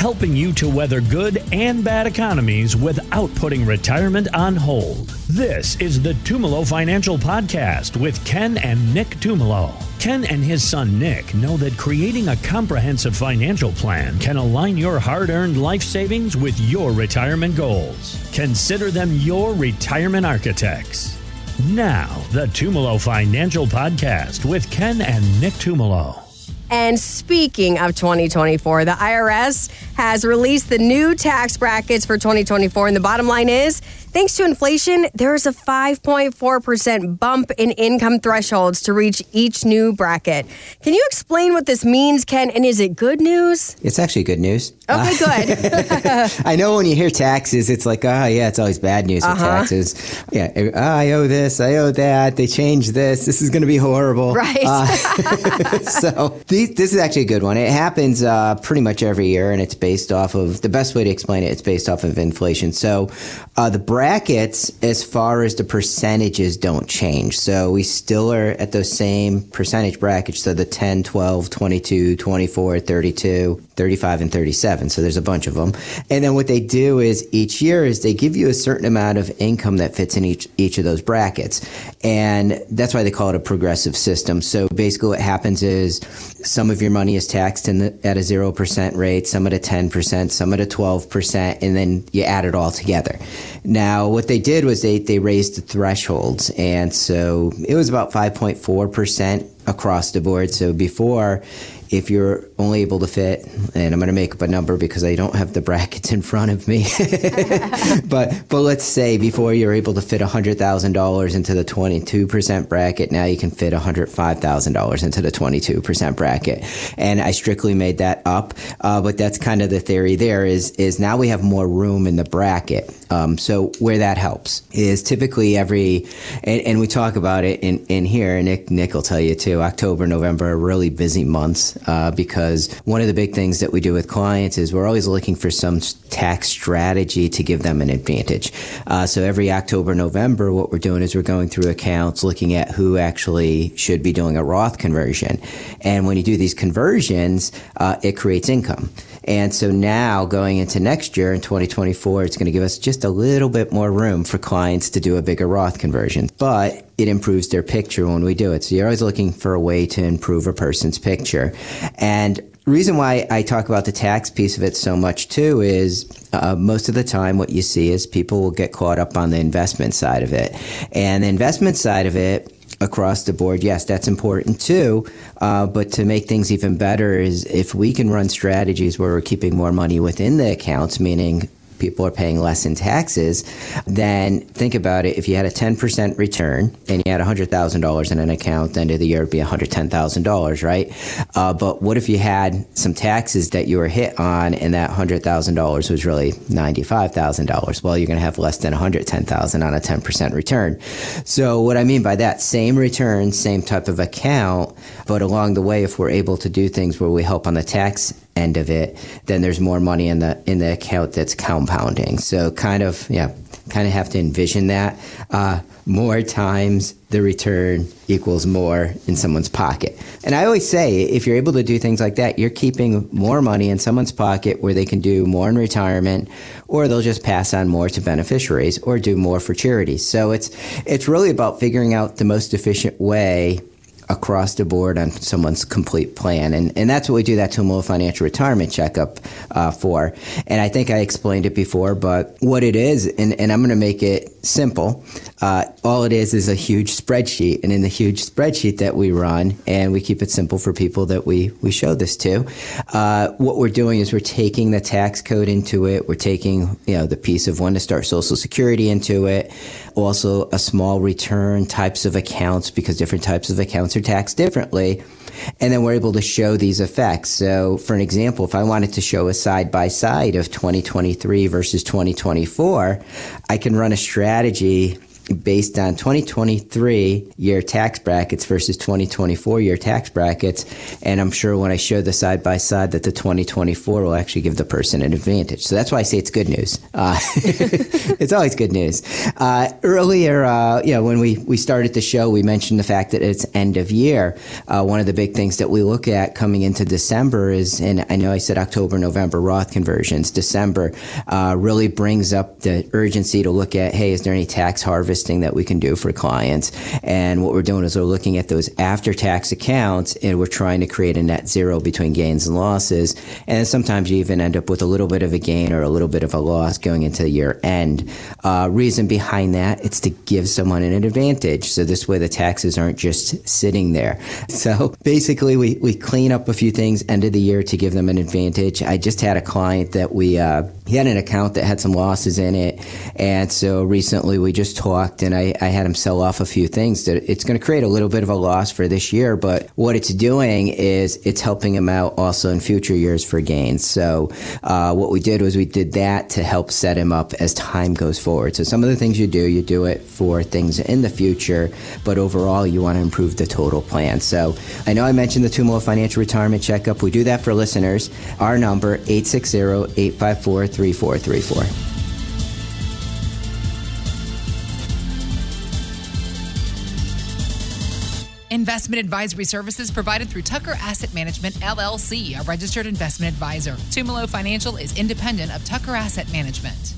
helping you to weather good and bad economies without putting retirement on hold. This is the Tumolo Financial Podcast with Ken and Nick Tumolo. Ken and his son Nick know that creating a comprehensive financial plan can align your hard earned life savings with your retirement goals. Consider them your retirement architects. Now, the Tumolo Financial Podcast with Ken and Nick Tumolo. And speaking of 2024, the IRS has released the new tax brackets for 2024. And the bottom line is thanks to inflation, there is a 5.4% bump in income thresholds to reach each new bracket. Can you explain what this means, Ken? And is it good news? It's actually good news. Okay, good. I know when you hear taxes, it's like, oh, yeah, it's always bad news with Uh-huh. taxes. Yeah, oh, I owe this, I owe that, they changed this, this is going to be horrible. Right. Uh, so these, this is actually a good one. It happens uh, pretty much every year, and it's based off of the best way to explain it. It's based off of inflation. So uh, the brackets, as far as the percentages, don't change. So we still are at those same percentage brackets. So the 10, 12, 22, 24, 32, 35, and 37. So there's a bunch of them. And then what they do is each year is they give you a certain amount of income that fits in each each of those brackets, and that's why they call it a progressive system. So basically, what happens is some of your money is taxed the, at a zero percent rate, some at a ten percent, some at a twelve percent, and then you add it all together. Now, what they did was they they raised the thresholds, and so it was about five point four percent across the board. So before, if you're only able to fit, and I'm going to make up a number because I don't have the brackets in front of me, but but let's say before you're able to fit hundred thousand dollars into the 22 percent bracket, now you can fit hundred five thousand dollars into the 22 percent bracket. And I strictly made that up, uh, but that's kind of the theory. There is is now we have more room in the bracket. Um, so where that helps is typically every, and, and we talk about it in, in here. Nick Nick will tell you too. October, November are really busy months uh, because one of the big things that we do with clients is we're always looking for some tax strategy to give them an advantage. Uh, so every October, November, what we're doing is we're going through accounts, looking at who actually should be doing a Roth conversion. And when you do these conversions, uh, it creates income. And so now going into next year in 2024, it's going to give us just a little bit more room for clients to do a bigger Roth conversion. But it improves their picture when we do it. So you're always looking for a way to improve a person's picture. And reason why I talk about the tax piece of it so much too is uh, most of the time what you see is people will get caught up on the investment side of it. And the investment side of it, across the board, yes, that's important too. Uh, but to make things even better is if we can run strategies where we're keeping more money within the accounts, meaning people are paying less in taxes, then think about it. If you had a 10% return and you had $100,000 in an account, the end of the year would be $110,000, right? Uh, but what if you had some taxes that you were hit on and that $100,000 was really $95,000? Well, you're going to have less than 110,000 on a 10% return. So what I mean by that, same return, same type of account, but along the way, if we're able to do things where we help on the tax end of it, then there's more money in the in the account that's compounding. So kind of yeah, kind of have to envision that. Uh, more times the return equals more in someone's pocket. And I always say, if you're able to do things like that, you're keeping more money in someone's pocket where they can do more in retirement, or they'll just pass on more to beneficiaries, or do more for charities. So it's it's really about figuring out the most efficient way across the board on someone's complete plan. And, and that's what we do that Tumolo Financial Retirement Checkup uh, for. And I think I explained it before, but what it is, and, and I'm going to make it simple, uh, all it is is a huge spreadsheet. And in the huge spreadsheet that we run, and we keep it simple for people that we, we show this to, uh, what we're doing is we're taking the tax code into it, we're taking you know the piece of when to start Social Security into it, also a small return types of accounts because different types of accounts are taxed differently. And then we're able to show these effects. So, for an example, if I wanted to show a side by side of 2023 versus 2024, I can run a strategy based on 2023 year tax brackets versus 2024 year tax brackets. And I'm sure when I show the side by side that the 2024 will actually give the person an advantage. So that's why I say it's good news. Uh, it's always good news. Uh, earlier, uh, you know, when we, we started the show, we mentioned the fact that it's end of year. Uh, one of the big things that we look at coming into December is, and I know I said October, November Roth conversions, December uh, really brings up the urgency to look at, hey, is there any tax harvesting that we can do for clients? And what we're doing is we're looking at those after tax accounts and we're trying to create a net zero between gains and losses. And sometimes you even end up with a little bit of a gain or a little bit of a loss going into the year end. Uh, reason behind that, it's to give someone an advantage. So this way the taxes aren't just sitting there. So basically we, we clean up a few things end of the year to give them an advantage. I just had a client that we, uh, he had an account that had some losses in it. And so recently we just talked and I, I had him sell off a few things that it's going to create a little bit of a loss for this year. But what it's doing is it's helping him out also in future years for gains. So uh, what we did was we did that to help set him up as time goes forward. So some of the things you do, you do it for things in the future, but overall you want to improve the total plan. So I know I mentioned the Tumolo Financial Retirement Checkup. We do that for listeners. Our number, 860 854 3434. Investment advisory services provided through Tucker Asset Management LLC, a registered investment advisor. Tumolo Financial is independent of Tucker Asset Management.